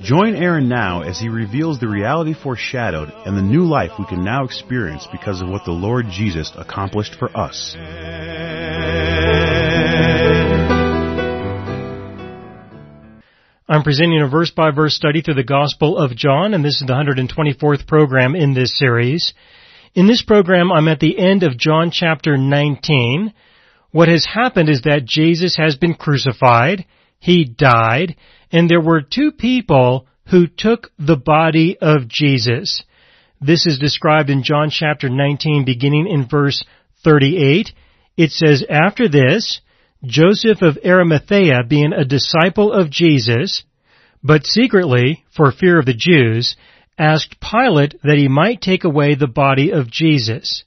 Join Aaron now as he reveals the reality foreshadowed and the new life we can now experience because of what the Lord Jesus accomplished for us. I'm presenting a verse by verse study through the Gospel of John, and this is the 124th program in this series. In this program, I'm at the end of John chapter 19. What has happened is that Jesus has been crucified, He died, and there were two people who took the body of Jesus. This is described in John chapter 19 beginning in verse 38. It says, After this, Joseph of Arimathea, being a disciple of Jesus, but secretly, for fear of the Jews, asked Pilate that he might take away the body of Jesus.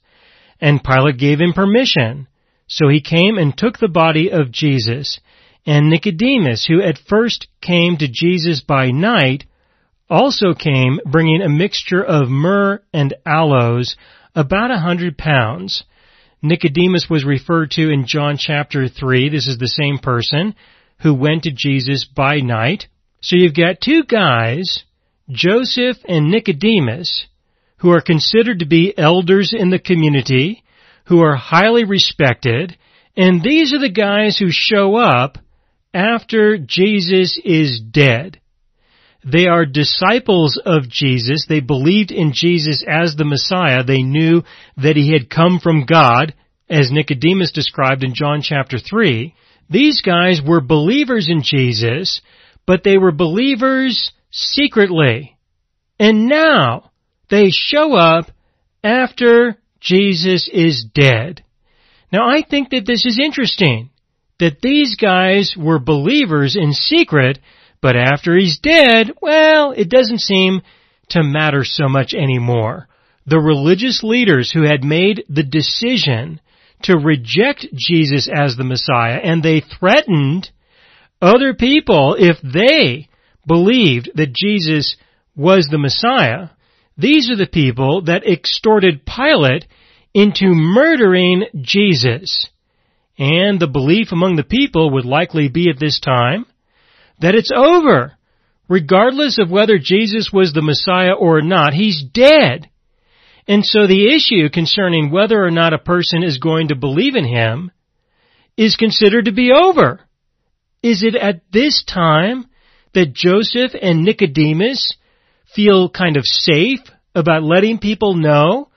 And Pilate gave him permission. So he came and took the body of Jesus. And Nicodemus, who at first came to Jesus by night, also came bringing a mixture of myrrh and aloes, about a hundred pounds. Nicodemus was referred to in John chapter 3. This is the same person who went to Jesus by night. So you've got two guys, Joseph and Nicodemus, who are considered to be elders in the community, who are highly respected, and these are the guys who show up after Jesus is dead. They are disciples of Jesus. They believed in Jesus as the Messiah. They knew that he had come from God, as Nicodemus described in John chapter 3. These guys were believers in Jesus, but they were believers secretly. And now they show up after Jesus is dead. Now I think that this is interesting, that these guys were believers in secret, but after he's dead, well, it doesn't seem to matter so much anymore. The religious leaders who had made the decision to reject Jesus as the Messiah, and they threatened other people if they believed that Jesus was the Messiah, these are the people that extorted Pilate into murdering Jesus. And the belief among the people would likely be at this time that it's over. Regardless of whether Jesus was the Messiah or not, he's dead. And so the issue concerning whether or not a person is going to believe in him is considered to be over. Is it at this time that Joseph and Nicodemus feel kind of safe about letting people know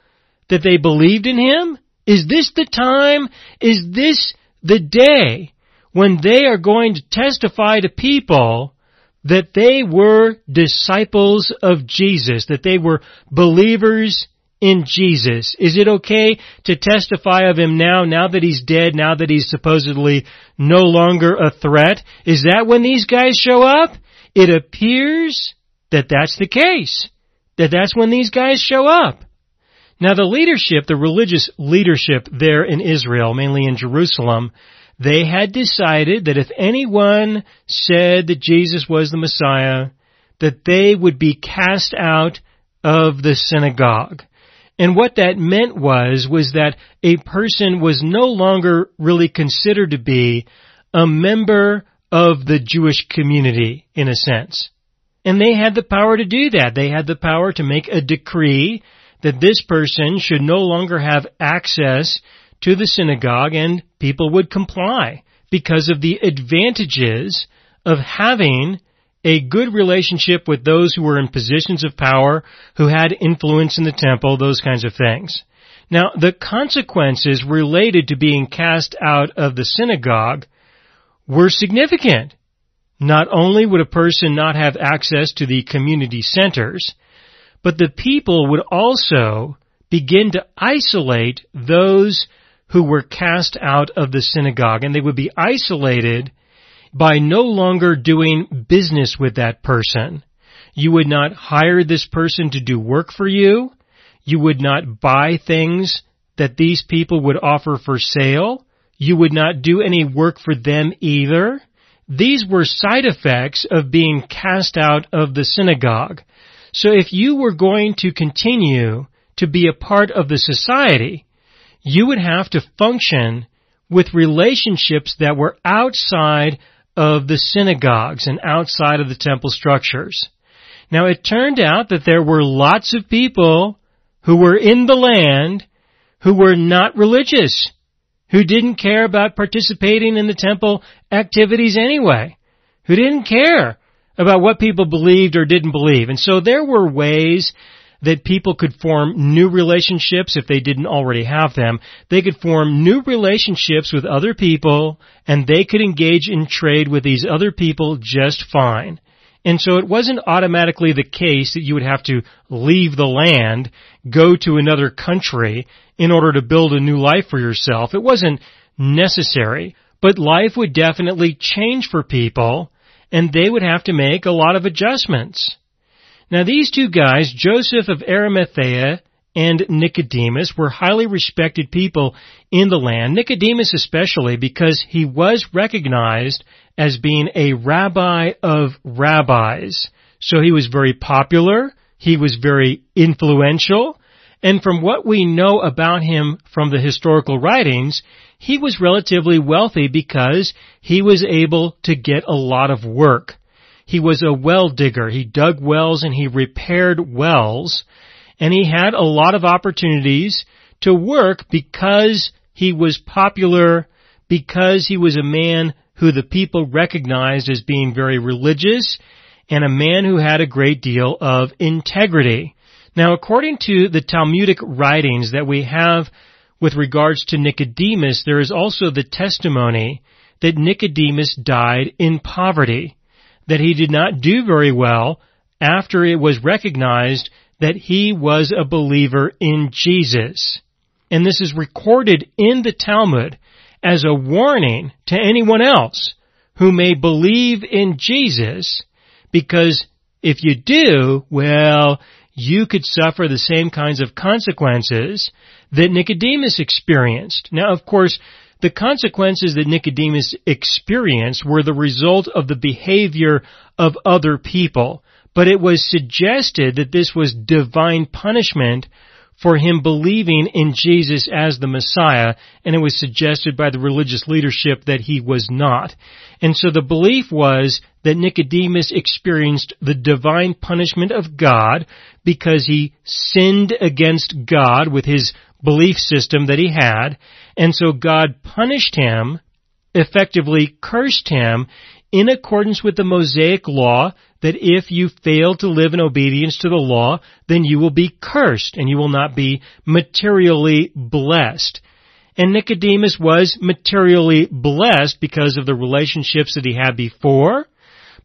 that they believed in him? Is this the time? Is this the day when they are going to testify to people that they were disciples of Jesus, that they were believers in Jesus? Is it okay to testify of him now, now that he's dead, now that he's supposedly no longer a threat? Is that when these guys show up? It appears that that's the case. That that's when these guys show up. Now the leadership, the religious leadership there in Israel, mainly in Jerusalem, they had decided that if anyone said that Jesus was the Messiah, that they would be cast out of the synagogue. And what that meant was, was that a person was no longer really considered to be a member of the Jewish community, in a sense. And they had the power to do that. They had the power to make a decree that this person should no longer have access to the synagogue and people would comply because of the advantages of having a good relationship with those who were in positions of power, who had influence in the temple, those kinds of things. Now, the consequences related to being cast out of the synagogue were significant. Not only would a person not have access to the community centers, but the people would also begin to isolate those who were cast out of the synagogue and they would be isolated by no longer doing business with that person. You would not hire this person to do work for you. You would not buy things that these people would offer for sale. You would not do any work for them either. These were side effects of being cast out of the synagogue. So if you were going to continue to be a part of the society, you would have to function with relationships that were outside of the synagogues and outside of the temple structures. Now it turned out that there were lots of people who were in the land who were not religious, who didn't care about participating in the temple activities anyway, who didn't care about what people believed or didn't believe. And so there were ways that people could form new relationships if they didn't already have them. They could form new relationships with other people and they could engage in trade with these other people just fine. And so it wasn't automatically the case that you would have to leave the land, go to another country in order to build a new life for yourself. It wasn't necessary, but life would definitely change for people and they would have to make a lot of adjustments. Now these two guys, Joseph of Arimathea and Nicodemus, were highly respected people in the land. Nicodemus especially because he was recognized as being a rabbi of rabbis. So he was very popular, he was very influential, and from what we know about him from the historical writings, he was relatively wealthy because he was able to get a lot of work. He was a well digger. He dug wells and he repaired wells. And he had a lot of opportunities to work because he was popular, because he was a man who the people recognized as being very religious, and a man who had a great deal of integrity. Now, according to the Talmudic writings that we have with regards to Nicodemus, there is also the testimony that Nicodemus died in poverty that he did not do very well after it was recognized that he was a believer in Jesus. And this is recorded in the Talmud as a warning to anyone else who may believe in Jesus because if you do, well, you could suffer the same kinds of consequences that Nicodemus experienced. Now, of course, the consequences that Nicodemus experienced were the result of the behavior of other people, but it was suggested that this was divine punishment for him believing in Jesus as the Messiah, and it was suggested by the religious leadership that he was not. And so the belief was that Nicodemus experienced the divine punishment of God because he sinned against God with his belief system that he had, and so God punished him, effectively cursed him, in accordance with the Mosaic law, that if you fail to live in obedience to the law, then you will be cursed and you will not be materially blessed. And Nicodemus was materially blessed because of the relationships that he had before,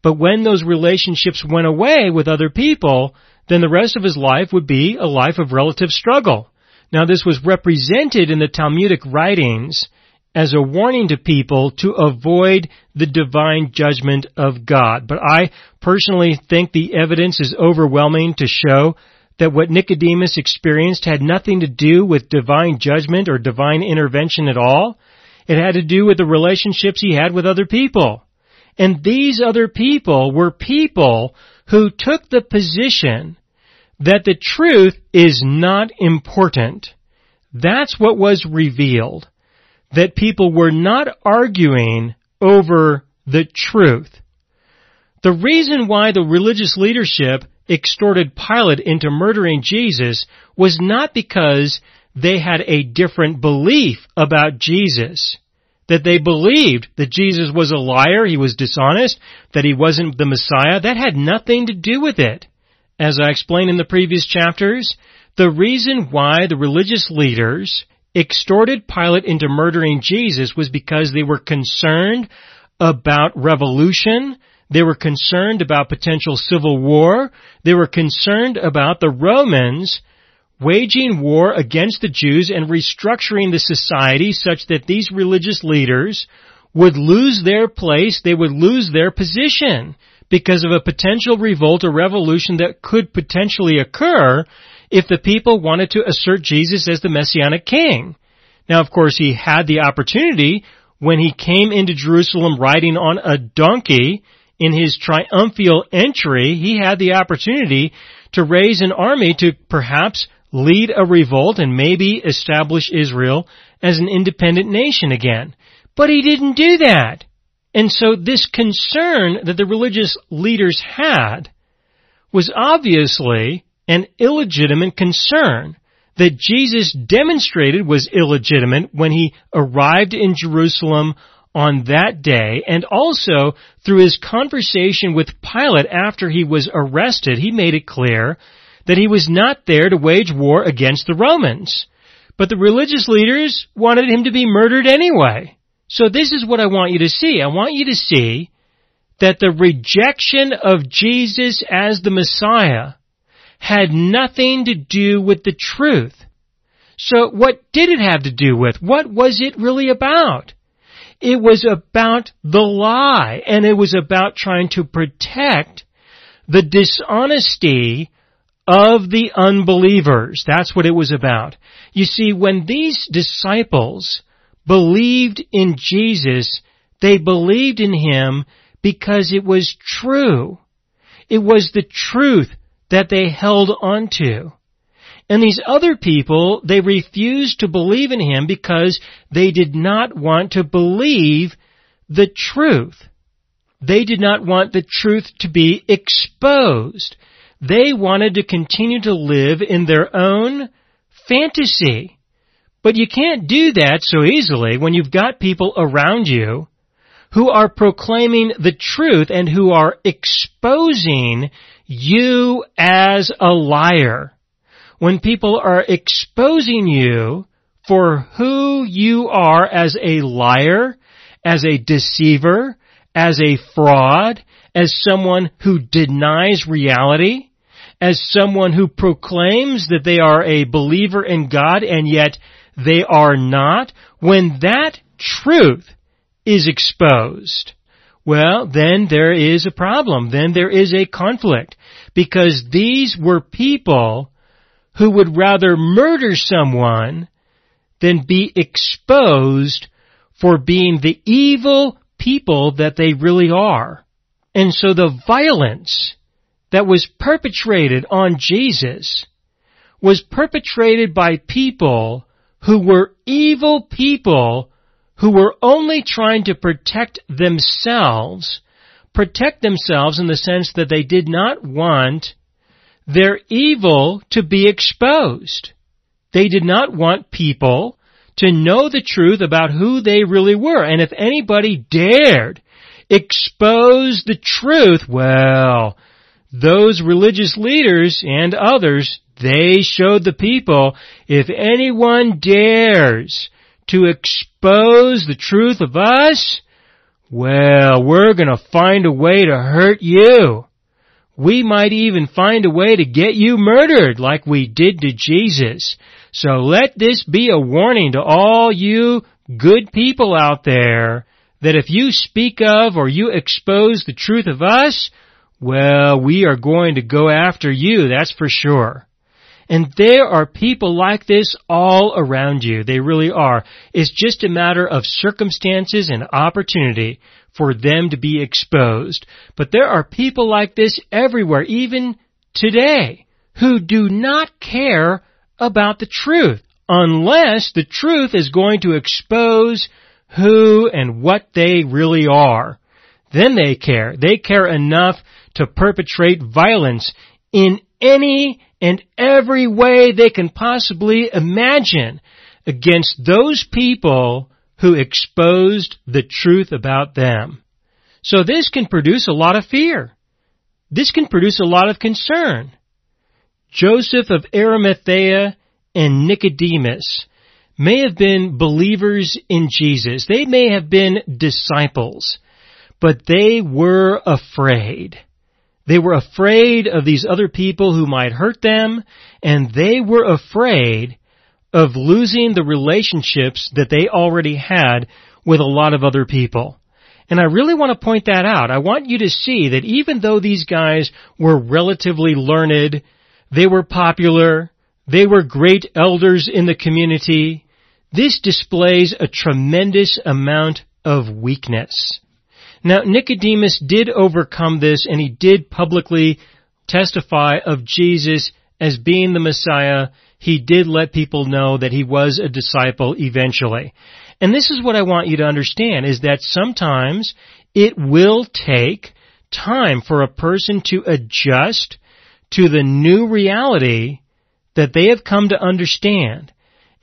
but when those relationships went away with other people, then the rest of his life would be a life of relative struggle. Now this was represented in the Talmudic writings as a warning to people to avoid the divine judgment of God. But I personally think the evidence is overwhelming to show that what Nicodemus experienced had nothing to do with divine judgment or divine intervention at all. It had to do with the relationships he had with other people. And these other people were people who took the position that the truth is not important. That's what was revealed. That people were not arguing over the truth. The reason why the religious leadership extorted Pilate into murdering Jesus was not because they had a different belief about Jesus. That they believed that Jesus was a liar, he was dishonest, that he wasn't the Messiah. That had nothing to do with it. As I explained in the previous chapters, the reason why the religious leaders extorted Pilate into murdering Jesus was because they were concerned about revolution, they were concerned about potential civil war, they were concerned about the Romans waging war against the Jews and restructuring the society such that these religious leaders would lose their place, they would lose their position because of a potential revolt or revolution that could potentially occur if the people wanted to assert Jesus as the Messianic King. Now, of course, he had the opportunity when he came into Jerusalem riding on a donkey in his triumphal entry, he had the opportunity to raise an army to perhaps lead a revolt and maybe establish Israel as an independent nation again. But he didn't do that. And so this concern that the religious leaders had was obviously an illegitimate concern that Jesus demonstrated was illegitimate when he arrived in Jerusalem on that day and also through his conversation with Pilate after he was arrested, he made it clear that he was not there to wage war against the Romans. But the religious leaders wanted him to be murdered anyway. So this is what I want you to see. I want you to see that the rejection of Jesus as the Messiah had nothing to do with the truth. So what did it have to do with? What was it really about? It was about the lie, and it was about trying to protect the dishonesty of the unbelievers. That's what it was about. You see, when these disciples believed in Jesus, they believed in Him because it was true. It was the truth that they held onto. And these other people, they refused to believe in him because they did not want to believe the truth. They did not want the truth to be exposed. They wanted to continue to live in their own fantasy. But you can't do that so easily when you've got people around you who are proclaiming the truth and who are exposing you as a liar. When people are exposing you for who you are as a liar, as a deceiver, as a fraud, as someone who denies reality, as someone who proclaims that they are a believer in God and yet they are not, when that truth is exposed, well, then there is a problem. Then there is a conflict. Because these were people who would rather murder someone than be exposed for being the evil people that they really are. And so the violence that was perpetrated on Jesus was perpetrated by people who were evil people who were only trying to protect themselves, protect themselves in the sense that they did not want their evil to be exposed. They did not want people to know the truth about who they really were. And if anybody dared expose the truth, well, those religious leaders and others, they showed the people, if anyone dares to expose the truth of us, well, we're gonna find a way to hurt you. We might even find a way to get you murdered like we did to Jesus. So let this be a warning to all you good people out there that if you speak of or you expose the truth of us, well, we are going to go after you, that's for sure. And there are people like this all around you. They really are. It's just a matter of circumstances and opportunity for them to be exposed. But there are people like this everywhere, even today, who do not care about the truth unless the truth is going to expose who and what they really are. Then they care. They care enough to perpetrate violence in any and every way they can possibly imagine against those people who exposed the truth about them. So this can produce a lot of fear. This can produce a lot of concern. Joseph of Arimathea and Nicodemus may have been believers in Jesus. They may have been disciples, but they were afraid. They were afraid of these other people who might hurt them, and they were afraid of losing the relationships that they already had with a lot of other people. And I really want to point that out. I want you to see that even though these guys were relatively learned, they were popular, They were great elders in the community. This displays a tremendous amount of weakness. Now, Nicodemus did overcome this and he did publicly testify of Jesus as being the Messiah. He did let people know that he was a disciple eventually. And this is what I want you to understand is that sometimes it will take time for a person to adjust to the new reality that they have come to understand.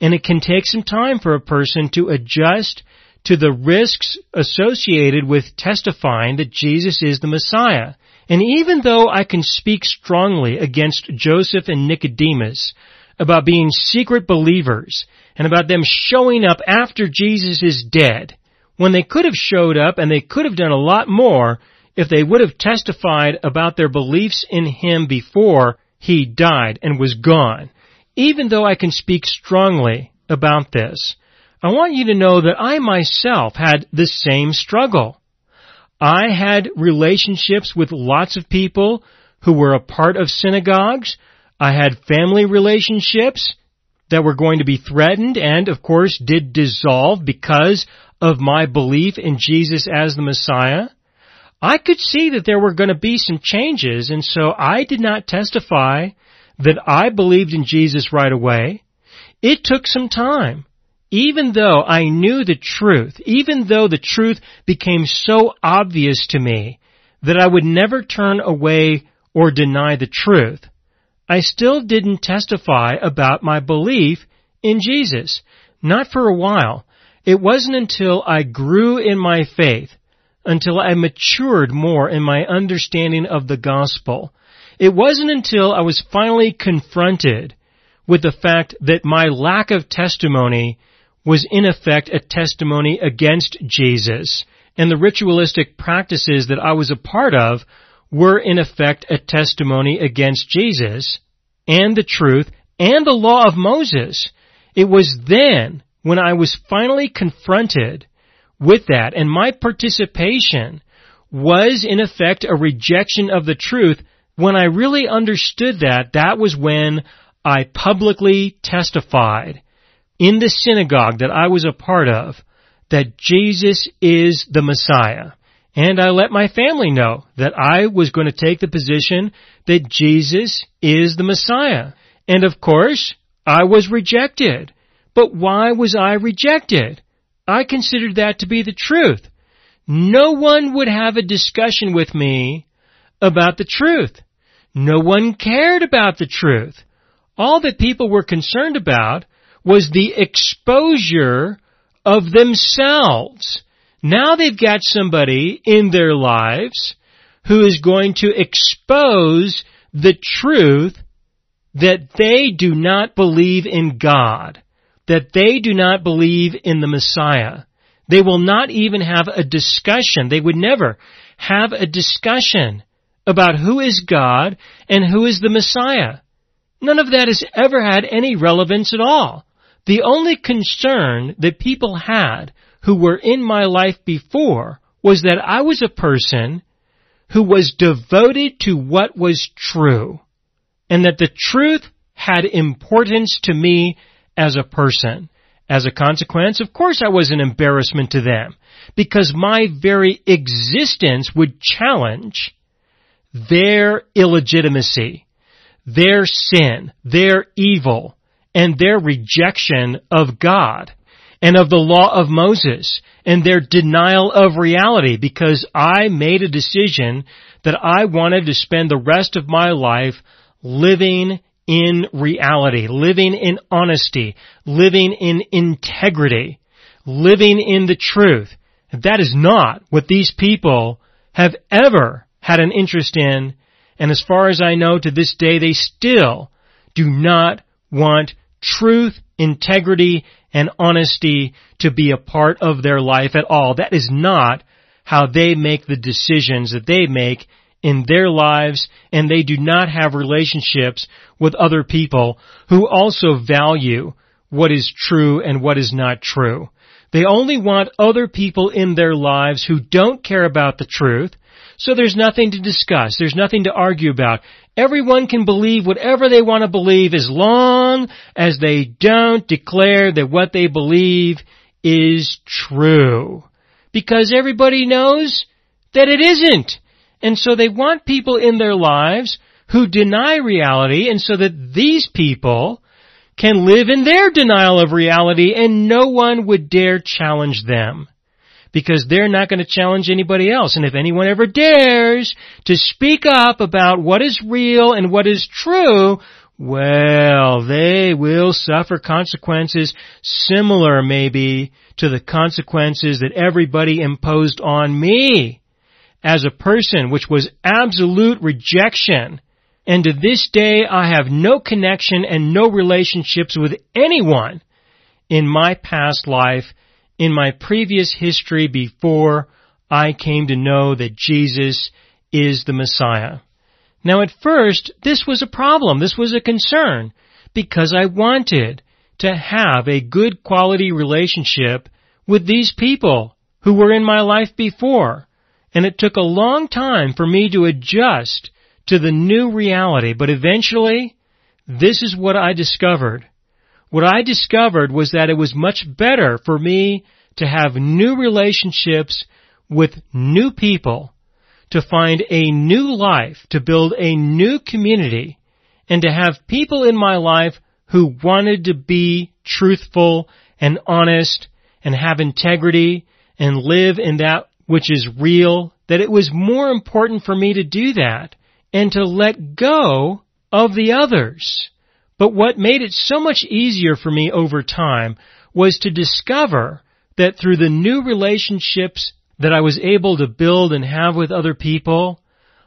And it can take some time for a person to adjust to the risks associated with testifying that Jesus is the Messiah. And even though I can speak strongly against Joseph and Nicodemus about being secret believers and about them showing up after Jesus is dead, when they could have showed up and they could have done a lot more if they would have testified about their beliefs in Him before He died and was gone. Even though I can speak strongly about this, I want you to know that I myself had the same struggle. I had relationships with lots of people who were a part of synagogues. I had family relationships that were going to be threatened and of course did dissolve because of my belief in Jesus as the Messiah. I could see that there were going to be some changes and so I did not testify that I believed in Jesus right away. It took some time even though I knew the truth, even though the truth became so obvious to me that I would never turn away or deny the truth, I still didn't testify about my belief in Jesus. Not for a while. It wasn't until I grew in my faith, until I matured more in my understanding of the gospel. It wasn't until I was finally confronted with the fact that my lack of testimony was in effect a testimony against Jesus, and the ritualistic practices that I was a part of were in effect a testimony against Jesus and the truth and the law of Moses. It was then when I was finally confronted with that and my participation was in effect a rejection of the truth. When I really understood that, that was when I publicly testified in the synagogue that I was a part of that Jesus is the Messiah. And I let my family know that I was going to take the position that Jesus is the Messiah. And of course, I was rejected. But why was I rejected? I considered that to be the truth. No one would have a discussion with me about the truth. No one cared about the truth. All that people were concerned about was the exposure of themselves. Now they've got somebody in their lives who is going to expose the truth that they do not believe in God, that they do not believe in the Messiah. They will not even have a discussion. They would never have a discussion about who is God and who is the Messiah. None of that has ever had any relevance at all. The only concern that people had who were in my life before was that I was a person who was devoted to what was true and that the truth had importance to me as a person. As a consequence, of course I was an embarrassment to them because my very existence would challenge their illegitimacy, their sin, their evil, and their rejection of God and of the law of Moses and their denial of reality because I made a decision that I wanted to spend the rest of my life living in reality, living in honesty, living in integrity, living in the truth. That is not what these people have ever had an interest in, and as far as I know to this day they still do not want truth, integrity, and honesty to be a part of their life at all. That is not how they make the decisions that they make in their lives and they do not have relationships with other people who also value what is true and what is not true. They only want other people in their lives who don't care about the truth So there's nothing to discuss. There's nothing to argue about. Everyone can believe whatever they want to believe as long as they don't declare that what they believe is true. Because everybody knows that it isn't. And so they want people in their lives who deny reality and so that these people can live in their denial of reality and no one would dare challenge them. Because they're not going to challenge anybody else. And if anyone ever dares to speak up about what is real and what is true, well, they will suffer consequences similar maybe to the consequences that everybody imposed on me as a person, which was absolute rejection. And to this day, I have no connection and no relationships with anyone in my past life, in my previous history before I came to know that Jesus is the Messiah. Now at first, this was a problem, this was a concern, because I wanted to have a good quality relationship with these people who were in my life before. And it took a long time for me to adjust to the new reality, but eventually, this is what I discovered. What I discovered was that it was much better for me to have new relationships with new people, to find a new life, to build a new community, and to have people in my life who wanted to be truthful and honest and have integrity and live in that which is real, that it was more important for me to do that and to let go of the others. But what made it so much easier for me over time was to discover that through the new relationships that I was able to build and have with other people,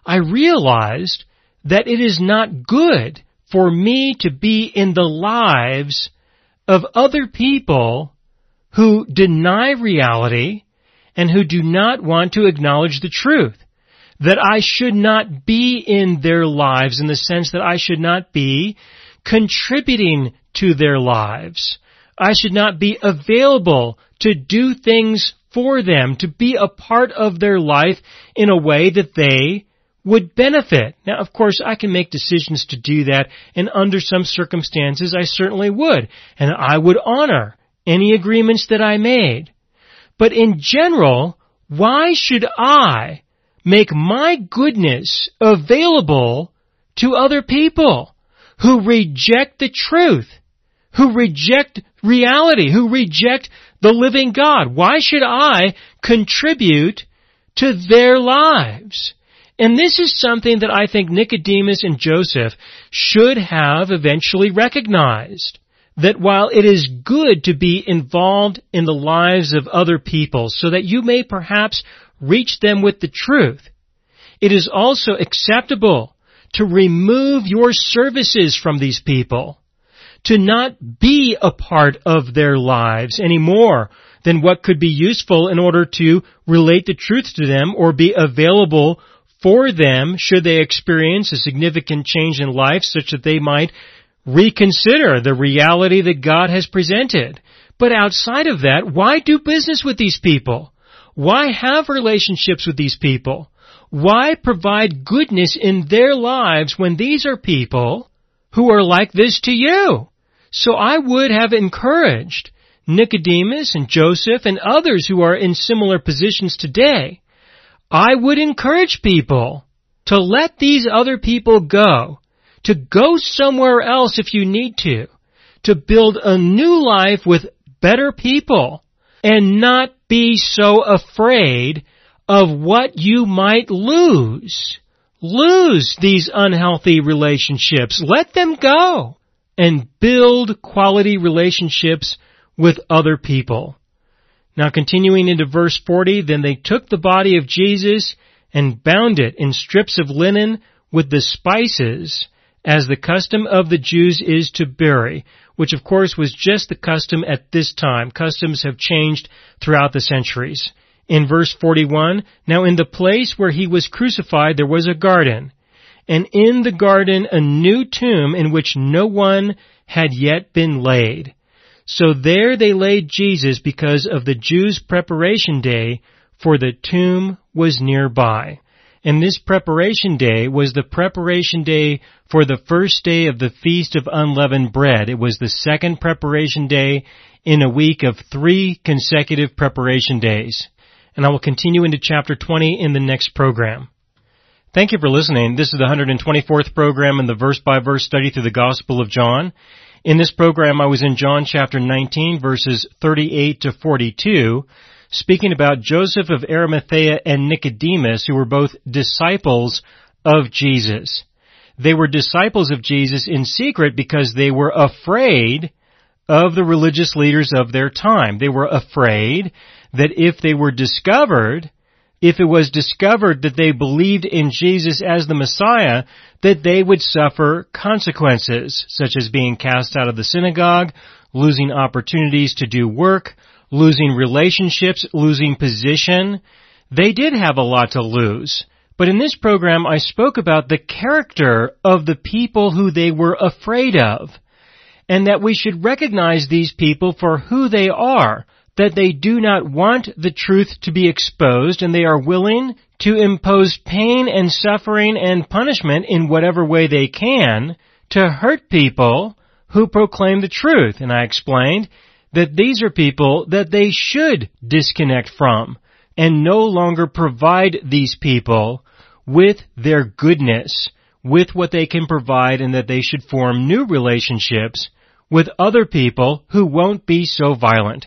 I realized that it is not good for me to be in the lives of other people who deny reality and who do not want to acknowledge the truth. That I should not be in their lives in the sense that I should not be contributing to their lives. I should not be available to do things for them, to be a part of their life in a way that they would benefit. Now, of course, I can make decisions to do that, and under some circumstances, I certainly would, and I would honor any agreements that I made. But in general, why should I make my goodness available to other people who reject the truth, who reject reality, who reject the living God? Why should I contribute to their lives? And this is something that I think Nicodemus and Joseph should have eventually recognized that while it is good to be involved in the lives of other people so that you may perhaps reach them with the truth, it is also acceptable to remove your services from these people, to not be a part of their lives any more than what could be useful in order to relate the truth to them or be available for them should they experience a significant change in life such that they might reconsider the reality that God has presented. But outside of that, why do business with these people? Why have relationships with these people? Why provide goodness in their lives when these are people who are like this to you? So I would have encouraged Nicodemus and Joseph and others who are in similar positions today. I would encourage people to let these other people go to go somewhere else if you need to, to build a new life with better people and not be so afraid of what you might lose. Lose these unhealthy relationships. Let them go and build quality relationships with other people. Now continuing into verse 40, then they took the body of Jesus and bound it in strips of linen with the spices as the custom of the Jews is to bury, which of course was just the custom at this time. Customs have changed throughout the centuries. In verse 41, now in the place where he was crucified there was a garden, and in the garden a new tomb in which no one had yet been laid. So there they laid Jesus because of the Jews' preparation day, for the tomb was nearby. And this preparation day was the preparation day for the first day of the Feast of Unleavened Bread. It was the second preparation day in a week of three consecutive preparation days. And I will continue into chapter 20 in the next program. Thank you for listening. This is the 124th program in the verse by verse study through the Gospel of John. In this program I was in John chapter 19 verses 38 to 42 speaking about Joseph of Arimathea and Nicodemus who were both disciples of Jesus. They were disciples of Jesus in secret because they were afraid of the religious leaders of their time. They were afraid that if they were discovered, if it was discovered that they believed in Jesus as the Messiah, that they would suffer consequences, such as being cast out of the synagogue, losing opportunities to do work, losing relationships, losing position. They did have a lot to lose. But in this program, I spoke about the character of the people who they were afraid of. And that we should recognize these people for who they are. That they do not want the truth to be exposed and they are willing to impose pain and suffering and punishment in whatever way they can to hurt people who proclaim the truth. And I explained that these are people that they should disconnect from and no longer provide these people with their goodness, with what they can provide and that they should form new relationships with other people who won't be so violent.